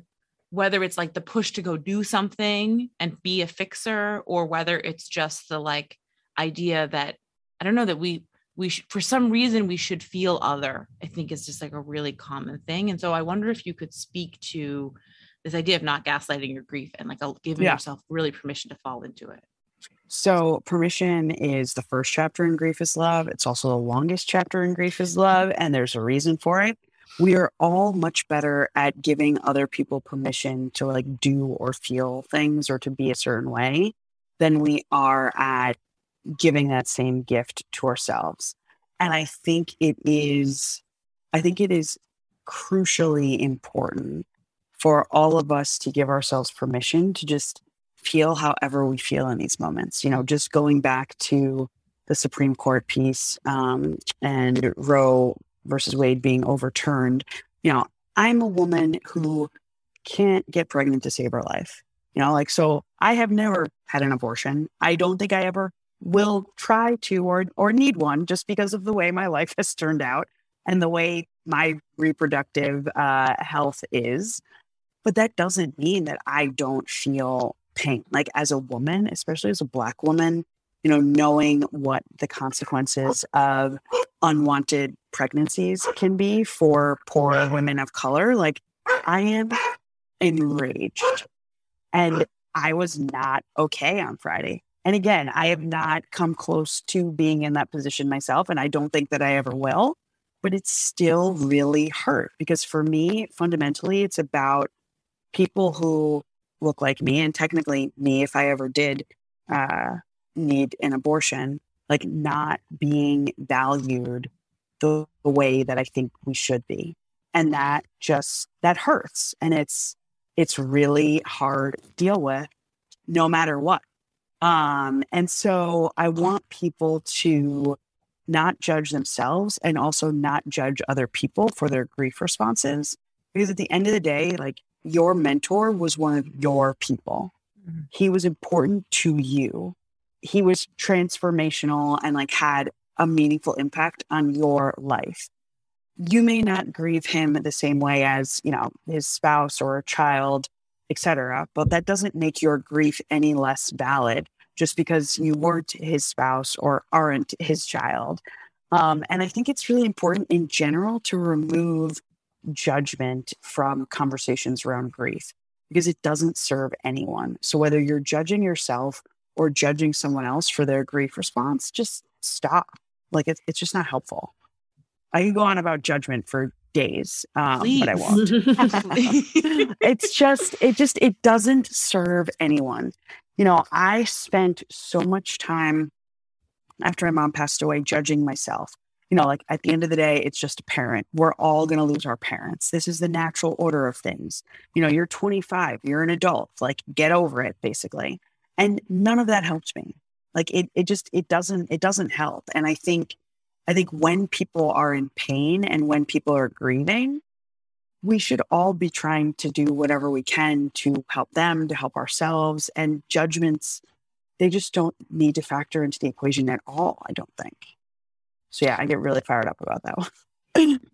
whether it's like the push to go do something and be a fixer or whether it's just the like idea that i don't know that we we should, for some reason we should feel other i think is just like a really common thing. And so i wonder if you could speak to this idea of not gaslighting your grief and like giving yeah. yourself really permission to fall into it. So permission is the first chapter in grief is love. It's also the longest chapter in grief is love and there's a reason for it we are all much better at giving other people permission to like do or feel things or to be a certain way than we are at giving that same gift to ourselves. And I think it is, I think it is crucially important for all of us to give ourselves permission to just feel however we feel in these moments. You know, just going back to the Supreme Court piece um, and Roe versus Wade being overturned, you know, I'm a woman who can't get pregnant to save her life. You know, like, so I have never had an abortion. I don't think I ever will try to or, or need one just because of the way my life has turned out and the way my reproductive uh, health is. But that doesn't mean that I don't feel pain. Like, as a woman, especially as a Black woman, you know, knowing what the consequences of unwanted pregnancies can be for poor women of color. Like, I am enraged. And I was not okay on Friday. And again, I have not come close to being in that position myself. And I don't think that I ever will, but it's still really hurt because for me, fundamentally, it's about people who look like me and technically me, if I ever did uh, need an abortion, like not being valued the, the way that I think we should be. And that just, that hurts. And it's, it's really hard to deal with no matter what. Um, and so I want people to not judge themselves and also not judge other people for their grief responses. Because at the end of the day, like your mentor was one of your people. Mm-hmm. He was important to you he was transformational and like had a meaningful impact on your life. You may not grieve him the same way as, you know, his spouse or child, etc., but that doesn't make your grief any less valid just because you weren't his spouse or aren't his child. Um, and I think it's really important in general to remove judgment from conversations around grief because it doesn't serve anyone. So whether you're judging yourself or judging someone else for their grief response, just stop. Like it's it's just not helpful. I can go on about judgment for days, um, but I won't. it's just it just it doesn't serve anyone. You know, I spent so much time after my mom passed away judging myself. You know, like at the end of the day, it's just a parent. We're all going to lose our parents. This is the natural order of things. You know, you're 25, you're an adult, like get over it, basically and none of that helps me. Like it it just it doesn't it doesn't help. And i think i think when people are in pain and when people are grieving we should all be trying to do whatever we can to help them to help ourselves. And judgments they just don't need to factor into the equation at all i don't think. So yeah i get really fired up about that one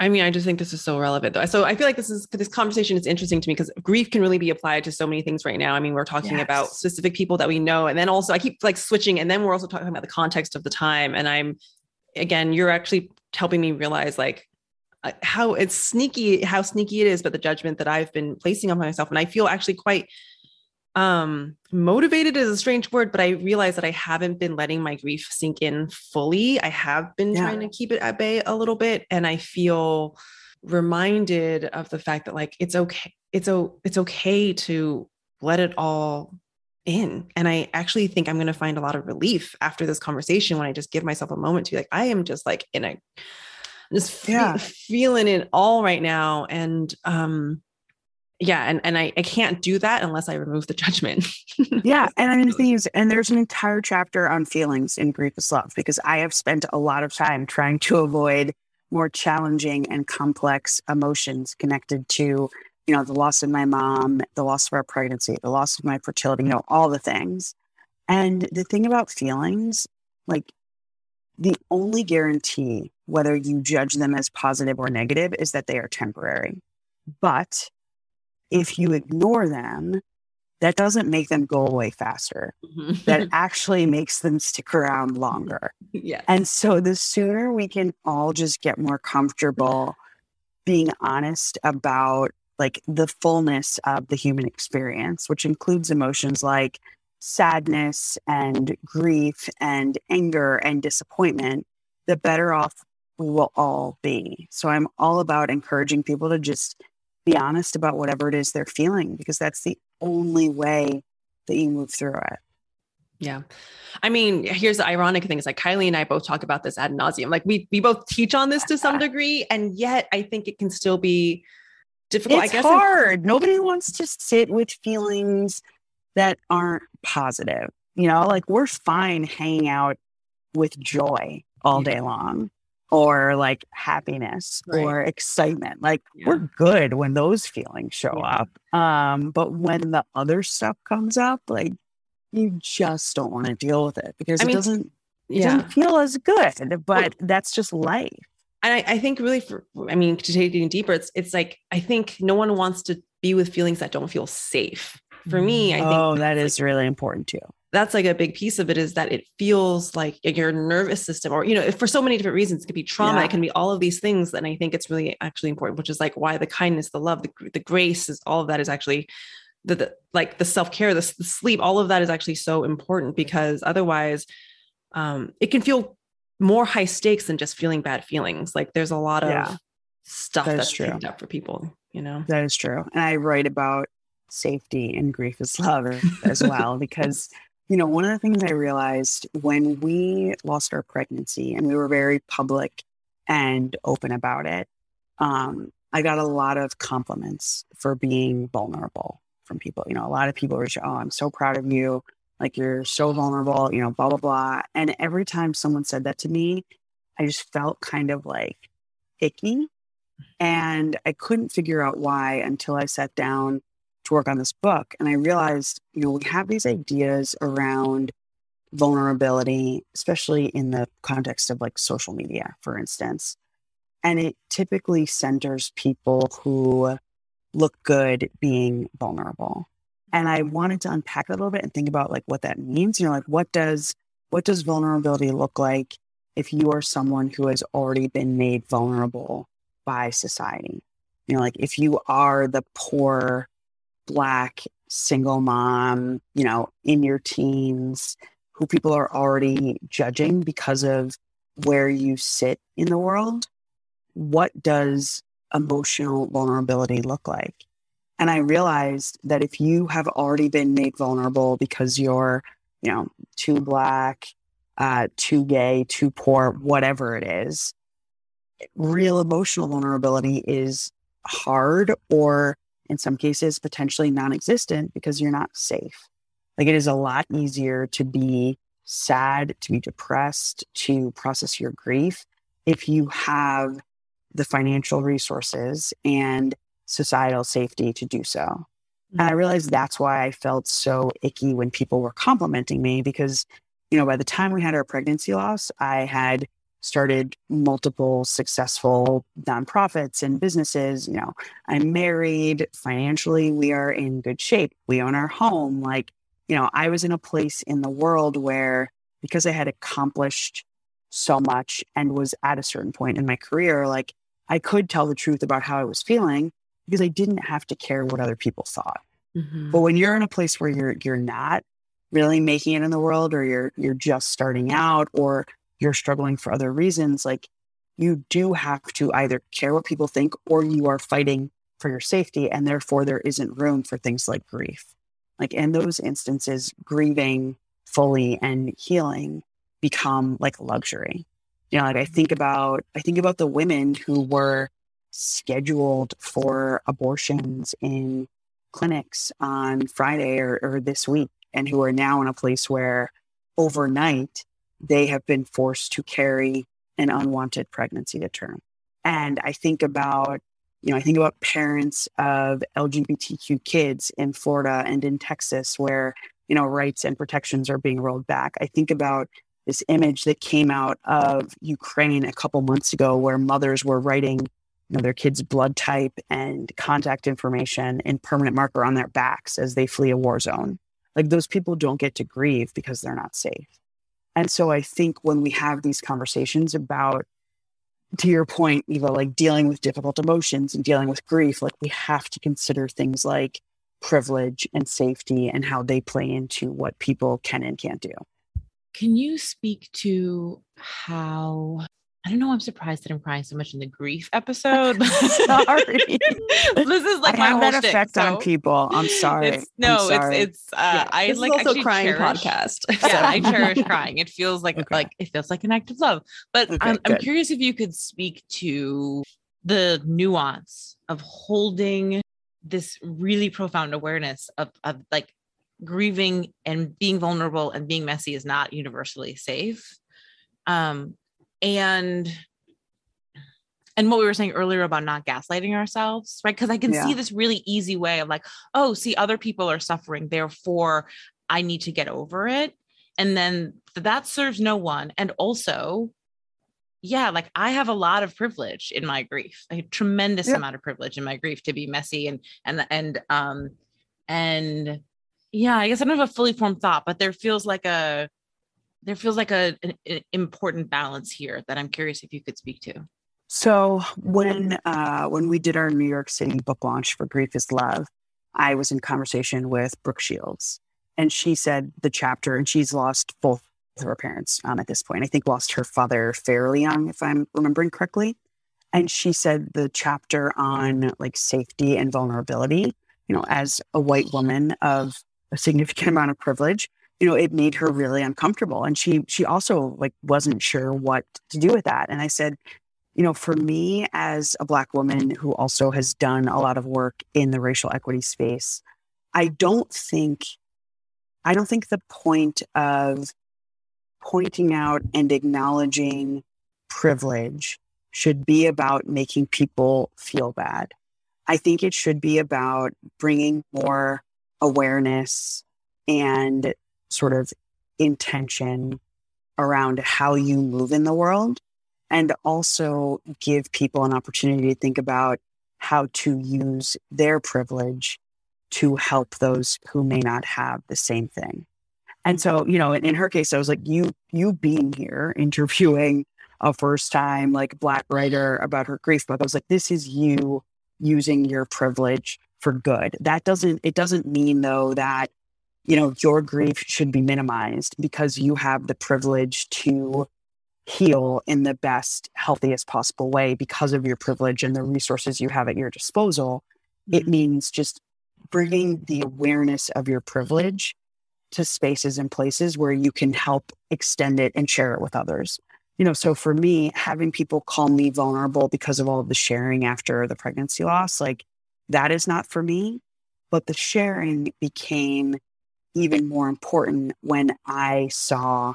I mean, I just think this is so relevant though. So I feel like this is this conversation is interesting to me because grief can really be applied to so many things right now. I mean, we're talking yes. about specific people that we know. And then also I keep like switching and then we're also talking about the context of the time. And I'm again, you're actually helping me realize like uh, how it's sneaky, how sneaky it is, but the judgment that I've been placing on myself. And I feel actually quite um motivated is a strange word but i realize that i haven't been letting my grief sink in fully i have been yeah. trying to keep it at bay a little bit and i feel reminded of the fact that like it's okay it's o- it's okay to let it all in and i actually think i'm going to find a lot of relief after this conversation when i just give myself a moment to like i am just like in a just fe- yeah. feeling it all right now and um yeah and, and I, I can't do that unless i remove the judgment. Yeah and i mean the thing is and there's an entire chapter on feelings in grief is love because i have spent a lot of time trying to avoid more challenging and complex emotions connected to you know the loss of my mom the loss of our pregnancy the loss of my fertility you know all the things. And the thing about feelings like the only guarantee whether you judge them as positive or negative is that they are temporary. But if you ignore them, that doesn't make them go away faster. Mhm. That actually makes them stick around longer. yeah. And so the sooner we can all just get more comfortable being honest about like the fullness of the human experience, which includes emotions like sadness and grief and anger and disappointment, the better off we will all be. So I'm all about encouraging people to just be honest about whatever it is they're feeling because that's the only way that you move through it. Yeah. I mean, here's the ironic thing is like Kylie and I both talk about this ad nauseum. Like we we both teach on this to some degree, and yet I think it can still be difficult. It's I guess hard. Nobody wants to sit with feelings that aren't positive. You know, like we're fine hanging out with joy all day long or like happiness Right. or excitement. Like Yeah. we're good when those feelings show Yeah. up. Um, but when the other stuff comes up, like you just don't want to deal with it because I it mean, doesn't it yeah. doesn't feel as good. But that's just life. and I, I think really for I mean to take it deeper, it's it's like I think no one wants to be with feelings that don't feel safe. For me, I think oh, that's, is really important too. That's like a big piece of it is that it feels like your nervous system or you know for so many different reasons it could be trauma Yeah. it can be all of these things and i think it's really actually important which is like why the kindness the love the, the grace is all of that is actually the, the like the self-care the, the sleep all of that is actually so important because otherwise um it can feel more high stakes than just feeling bad feelings like there's a lot of Yeah. stuff That that's true. picked up for people you know That is true. And I write about safety and grief is love as well, because, you know, one of the things I realized when we lost our pregnancy and we were very public and open about it, um, I got a lot of compliments for being vulnerable from people. You know, a lot of people were, oh, I'm so proud of you. Like you're so vulnerable, you know, blah, blah, blah. And every time someone said that to me, I just felt kind of like icky. And I couldn't figure out why until I sat down to work on this book. And I realized, you know, we have these ideas around vulnerability, especially in the context of like social media, for instance. And it typically centers people who look good being vulnerable. And I wanted to unpack that a little bit and think about like what that means. You know, like what does what does vulnerability look like if you are someone who has already been made vulnerable by society? You know, like if you are the poor black single mom, you know, in your teens, who people are already judging because of where you sit in the world, what does emotional vulnerability look like? And I realized that if you have already been made vulnerable because you're, you know, too black, uh, too gay, too poor, whatever it is, real emotional vulnerability is hard or in some cases potentially non-existent because you're not safe. Like it is a lot easier to be sad, to be depressed, to process your grief if you have the financial resources and societal safety to do so. And I realized that's why I felt so icky when people were complimenting me because, you know, by the time we had our pregnancy loss, I had started multiple successful nonprofits and businesses. You know, I'm married financially, we are in good shape. We own our home. Like, you know, I was in a place in the world where because I had accomplished so much and was at a certain point in my career, like I could tell the truth about how I was feeling because I didn't have to care what other people thought. Mhm. But when you're in a place where you're you're not really making it in the world or you're you're just starting out or you're struggling for other reasons, like you do have to either care what people think or you are fighting for your safety and therefore there isn't room for things like grief. Like in those instances, grieving fully and healing become like luxury. You know, like I think about I think about the women who were scheduled for abortions in clinics on Friday or, or this week, and who are now in a place where overnight they have been forced to carry an unwanted pregnancy to term. And I think about, you know, I think about parents of LGBTQ kids in Florida and in Texas where, you know, rights and protections are being rolled back. I think about this image that came out of Ukraine a couple months ago where mothers were writing you know, their kids' blood type and contact information in permanent marker on their backs as they flee a war zone. Like those people don't get to grieve because they're not safe. And so I think when we have these conversations about, to your point, Eva, like dealing with difficult emotions and dealing with grief, like we have to consider things like privilege and safety and how they play into what people can and can't do. Can you speak to how I don't know. I'm surprised that I'm crying so much in the grief episode. sorry. this is like I my have whole that shtick, effect so on people. I'm sorry. It's, no, I'm sorry. it's it's. Uh, I this like is also crying cherish, podcast. Yeah, I cherish crying. It feels like Okay. like it feels like an act of love. But Okay, I'm, I'm curious if you could speak to the nuance of holding this really profound awareness of of like grieving and being vulnerable and being messy is not universally safe. Um, and and what we were saying earlier about not gaslighting ourselves, right? Because I can see this really easy way of like, oh, see, other people are suffering, therefore I need to get over it. And then that serves no one. And also, yeah, like I have a lot of privilege in my grief, a tremendous Yeah. amount of privilege in my grief to be messy and and and um and yeah, I guess I don't have a fully formed thought, but there feels like a there feels like a an, an important balance here that I'm curious if you could speak to. So when uh, when we did our New York City book launch for Grief is Love, I was in conversation with Brooke Shields, and she said the chapter, and she's lost both of her parents um, at this point. I think lost her father fairly young, if I'm remembering correctly. And she said the chapter on like safety and vulnerability, you know, as a white woman of a significant amount of privilege, you know, it made her really uncomfortable. And she she also like wasn't sure what to do with that. And I said, you know, for me as a Black woman who also has done a lot of work in the racial equity space, I don't think, I don't think the point of pointing out and acknowledging privilege should be about making people feel bad. I think it should be about bringing more awareness and sort of intention around how you move in the world and also give people an opportunity to think about how to use their privilege to help those who may not have the same thing. And so, you know, in, in her case, I was like, you, you being here interviewing a first time like black writer about her grief book, I was like, this is you using your privilege for good. That doesn't, it doesn't mean though that, you know, your grief should be minimized because you have the privilege to heal in the best, healthiest possible way because of your privilege and the resources you have at your disposal. It mm-hmm. means just bringing the awareness of your privilege to spaces and places where you can help extend it and share it with others. You know, so for me, having people call me vulnerable because of all of the sharing after the pregnancy loss, like that is not for me. But the sharing became even more important when I saw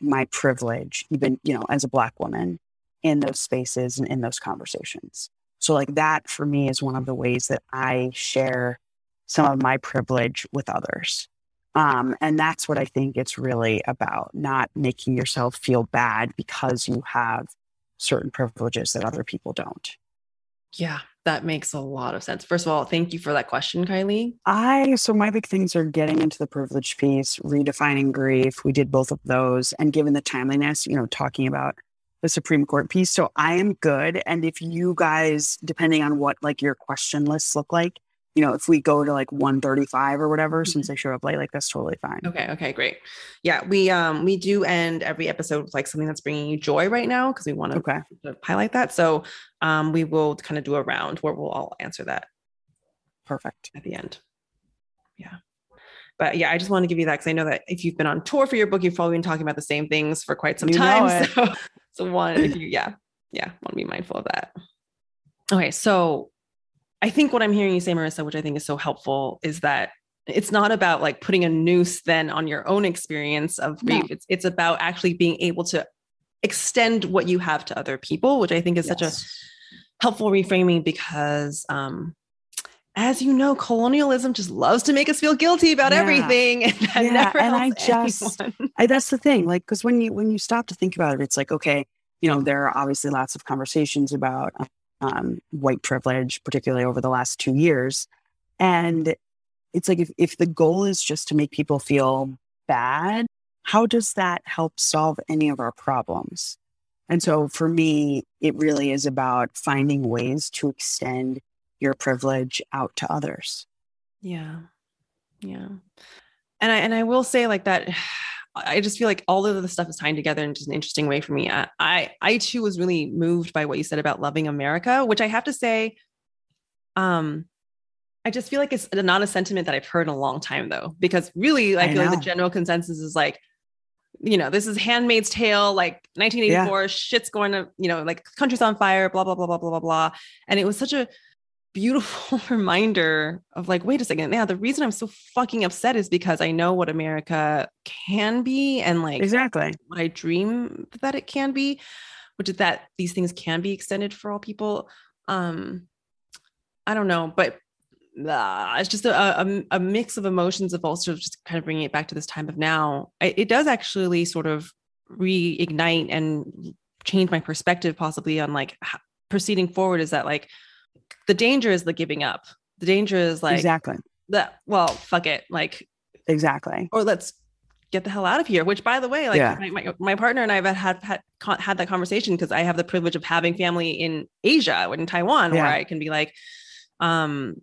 my privilege, even, you know, as a Black woman in those spaces and in those conversations. So, like, that for me is one of the ways that I share some of my privilege with others. Um, and that's what I think it's really about not making yourself feel bad because you have certain privileges that other people don't. Yeah, that makes a lot of sense. First of all, thank you for that question, Kylie. I so my big things are getting into the privilege piece, redefining grief. We did both of those, and given the timeliness, you know, talking about the Supreme Court piece. So I am good. And if you guys, depending on what like your question lists look like, you know, if we go to like 135 or whatever, since I showed up late, like that's totally fine. Okay, okay, great. Yeah, we um we do end every episode with like something that's bringing you joy right now because we want to Okay. highlight that. So um we will kind of do a round where we'll all answer that Perfect. at the end. Yeah. But yeah, I just want to give you that because I know that if you've been on tour for your book, you've probably been talking about the same things for quite some You time. So, so one, if you, yeah, yeah, want to be mindful of that. Okay, so I think what I'm hearing you say, Marisa, which I think is so helpful, is that it's not about like putting a noose then on your own experience of No. grief. It's it's about actually being able to extend what you have to other people, which I think is such a helpful reframing because um as you know colonialism just loves to make us feel guilty about Yeah. everything and that Yeah, and I just I, that's the thing like because when you when you stop to think about it it's like okay you know there are obviously lots of conversations about um, white privilege, particularly over the last two years. And it's like if, if the goal is just to make people feel bad, how does that help solve any of our problems? And so for me, it really is about finding ways to extend your privilege out to others. Yeah. Yeah. And I and I will say like that I just feel like all of the stuff is tying together in just an interesting way for me. I, I, I too was really moved by what you said about loving America, which I have to say, um, I just feel like it's not a sentiment that I've heard in a long time though, because really I, I feel know. like the general consensus is like, you know, this is Handmaid's Tale, like 1984, yeah. shit's going to, you know, like country's on fire, blah blah blah blah blah blah blah. And it was such a beautiful reminder of like, wait a second. Yeah, the reason I'm so fucking upset is because I know what America can be and like exactly what I dream that it can be, which is that these things can be extended for all people. Um, I don't know, but uh, it's just a, a, a, mix of emotions of also just kind of bringing it back to this time of now. It, it does actually sort of reignite and change my perspective possibly on like proceeding forward is that like the danger is the giving up. The danger is like exactly that. Well, fuck it. Like exactly. Or let's get the hell out of here. Which, by the way, like yeah. my, my, my, partner and I have had had had that conversation because I have the privilege of having family in Asia, in Taiwan, yeah. where I can be like, um,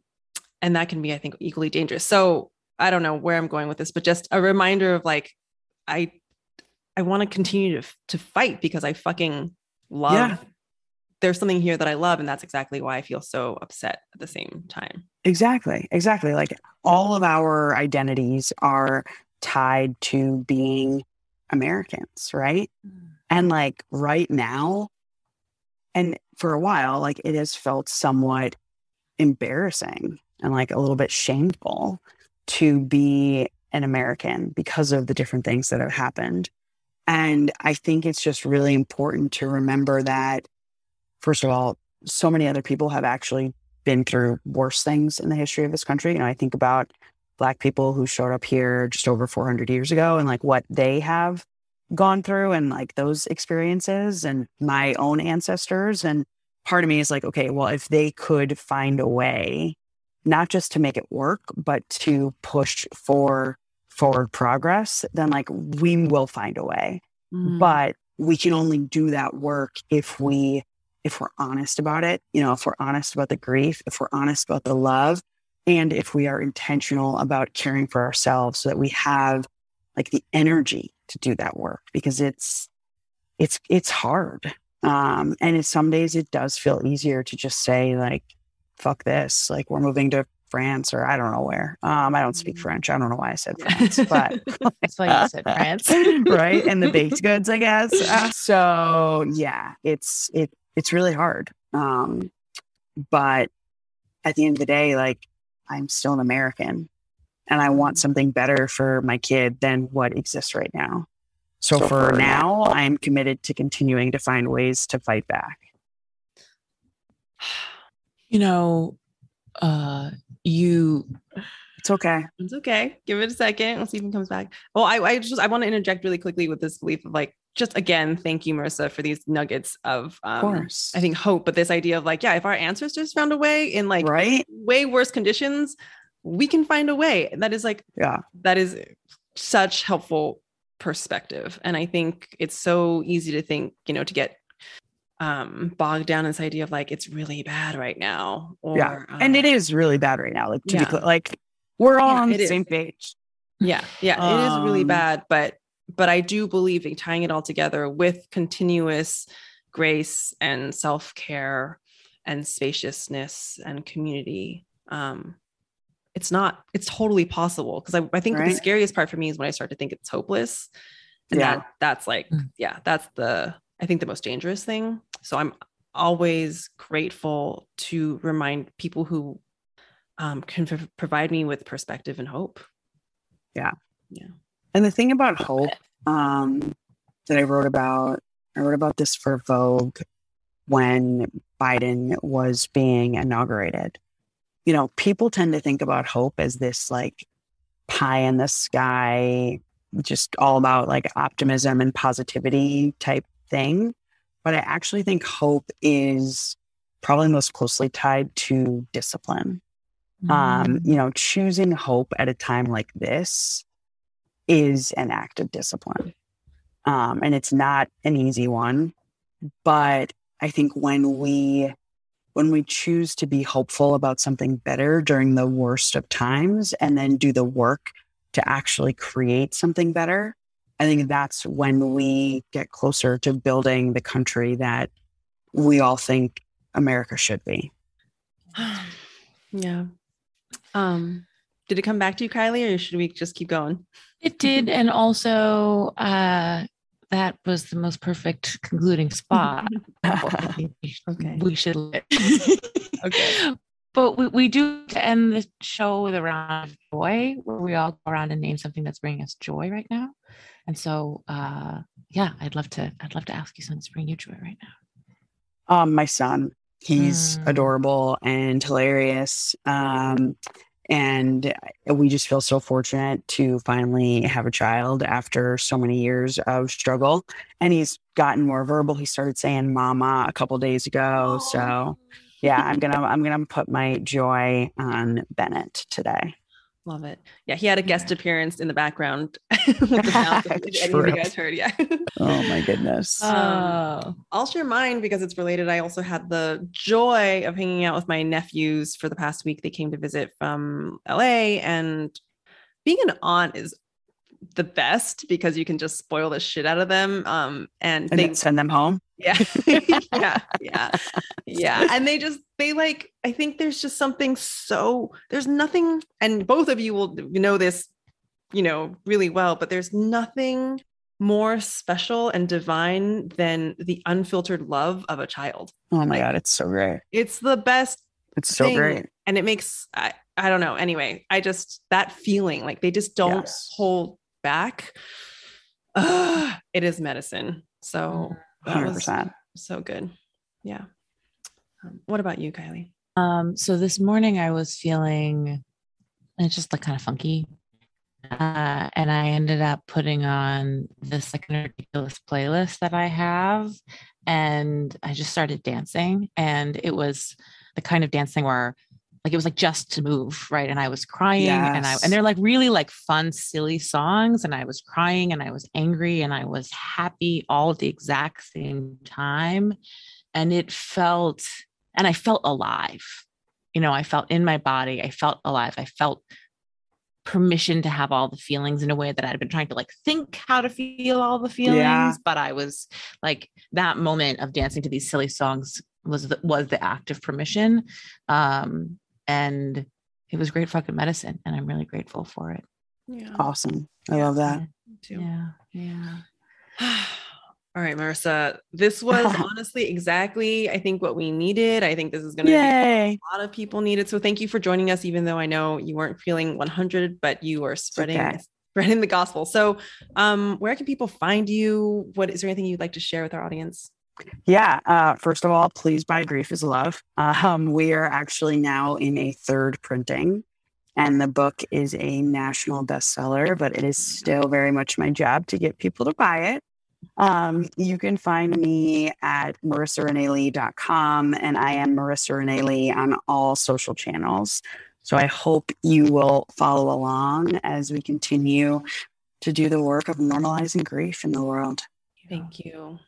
and that can be, I think, equally dangerous. So I don't know where I'm going with this, but just a reminder of like, I I want to continue to to fight because I fucking love yeah there's something here that I love. And that's exactly why I feel so upset at the same time. Exactly. Exactly. Like all of our identities are tied to being Americans, right? Mm. And like right now, and for a while, like it has felt somewhat embarrassing and like a little bit shameful to be an American because of the different things that have happened. And I think it's just really important to remember that first of all, so many other people have actually been through worse things in the history of this country. You know, I think about Black people who showed up here just over 400 years ago and like what they have gone through and like those experiences and my own ancestors. And part of me is like, okay, well, if they could find a way, not just to make it work, but to push for forward progress, then like we will find a way. Mm. But we can only do that work if we if we're honest about it, you know, if we're honest about the grief, if we're honest about the love, and if we are intentional about caring for ourselves so that we have like the energy to do that work because it's it's it's hard. Um and some days it does feel easier to just say like fuck this like we're moving to france or i don't know where. Um i don't speak mm. french. I don't know why i said france but that's why you said france. Right? And the baked goods i guess. Uh, so yeah it's it it's really hard. Um, but at the end of the day, like I'm still an American and I want mm-hmm. something better for my kid than what exists right now. So, so for, for now, now, I'm committed to continuing to find ways to fight back. You know, uh, you it's okay. It's okay. Give it a second. We'll see if it comes back. Well, I, I just I want to interject really quickly with this belief of like just again, thank you, Marisa, for these nuggets of um of I think hope, but this idea of like, yeah, if our ancestors found a way in like right way worse conditions, we can find a way. And that is like, yeah, that is such helpful perspective. And I think it's so easy to think, you know, to get um bogged down in this idea of like it's really bad right now. Or, yeah. Um, and it is really bad right now. Like to yeah. be clear, like we're all yeah, on the is. same page. Yeah, yeah, um, it is really um, bad, but but I do believe in tying it all together with continuous grace and self care and spaciousness and community. Um, it's not. It's totally possible because I, I think right? the scariest part for me is when I start to think it's hopeless. And yeah, that, that's like mm. yeah, that's the I think the most dangerous thing. So I'm always grateful to remind people who um, can f- provide me with perspective and hope. Yeah. Yeah. And the thing about hope um, that I wrote about, I wrote about this for Vogue when Biden was being inaugurated. You know, people tend to think about hope as this like pie in the sky, just all about like optimism and positivity type thing. But I actually think hope is probably most closely tied to discipline. Mm. Um, you know, choosing hope at a time like this is an act of discipline. Um, and it's not an easy one, but I think when we when we choose to be hopeful about something better during the worst of times and then do the work to actually create something better, I think that's when we get closer to building the country that we all think America should be. yeah. Um, did it come back to you, Kylie, or should we just keep going? It did. And also, uh, that was the most perfect concluding spot. Okay. We should. Okay. But we, we do to end the show with a round of joy where we all go around and name something that's bringing us joy right now. And so, uh, yeah, I'd love to, I'd love to ask you something that's bringing you joy right now. Um, my son, he's Mm. adorable and hilarious. Um, Uh, and we just feel so fortunate to finally have a child after so many years of struggle. And he's gotten more verbal. He started saying "mama" a couple days ago. So yeah, I'm gonna I'm gonna put my joy on Bennett today. Love it. Yeah, he had a guest appearance in the background. with the any of True. you guys heard, yeah. Oh my goodness. Um, I'll share mine because it's related. I also had the joy of hanging out with my nephews for the past week. They came to visit from LA, and being an aunt is the best because you can just spoil the shit out of them. Um, and, and they send them home. yeah yeah yeah yeah and they just they like i think there's just something so there's nothing and both of you will know this you know really well but there's nothing more special and divine than the unfiltered love of a child Oh my god, it's so great. it's the best It's so thing. great. and it makes I, I don't know anyway i just that feeling like they just don't Yes. hold back Ugh, it is medicine so 100%. so good. Yeah. Um, what about you, Kylie? Um, so this morning I was feeling and it's just like kind of funky. Uh, and I ended up putting on this like ridiculous playlist that I have. And I just started dancing. And it was the kind of dancing where like it was like just to move, right? And I was crying and I and they're like really like fun, silly songs. And I was crying and I was angry and I was happy all at the exact same time. And it felt and I felt alive. You know, I felt in my body, I felt alive. I felt permission to have all the feelings in a way that I'd been trying to like think how to feel all the feelings, Yeah. but I was like that moment of dancing to these silly songs was the, was the act of permission. Um and it was great fucking medicine and I'm really grateful for it. Yeah. Awesome. I love that. Yeah. Yeah. All right, Marisa. This was honestly exactly, I think, what we needed. I think this is going to be a lot of people needed. So thank you for joining us, even though I know you weren't feeling 100, but you are spreading okay. spreading the gospel. So, um, where can people find you? What is there anything you'd like to share with our audience? Yeah. Uh, first of all, please buy Grief is Love. Um, we are actually now in a third printing, and the book is a national bestseller, but it is still very much my job to get people to buy it. Um, you can find me at marisareneelee.com, and I am Marisa Renee on all social channels. So I hope you will follow along as we continue to do the work of normalizing grief in the world. Thank you.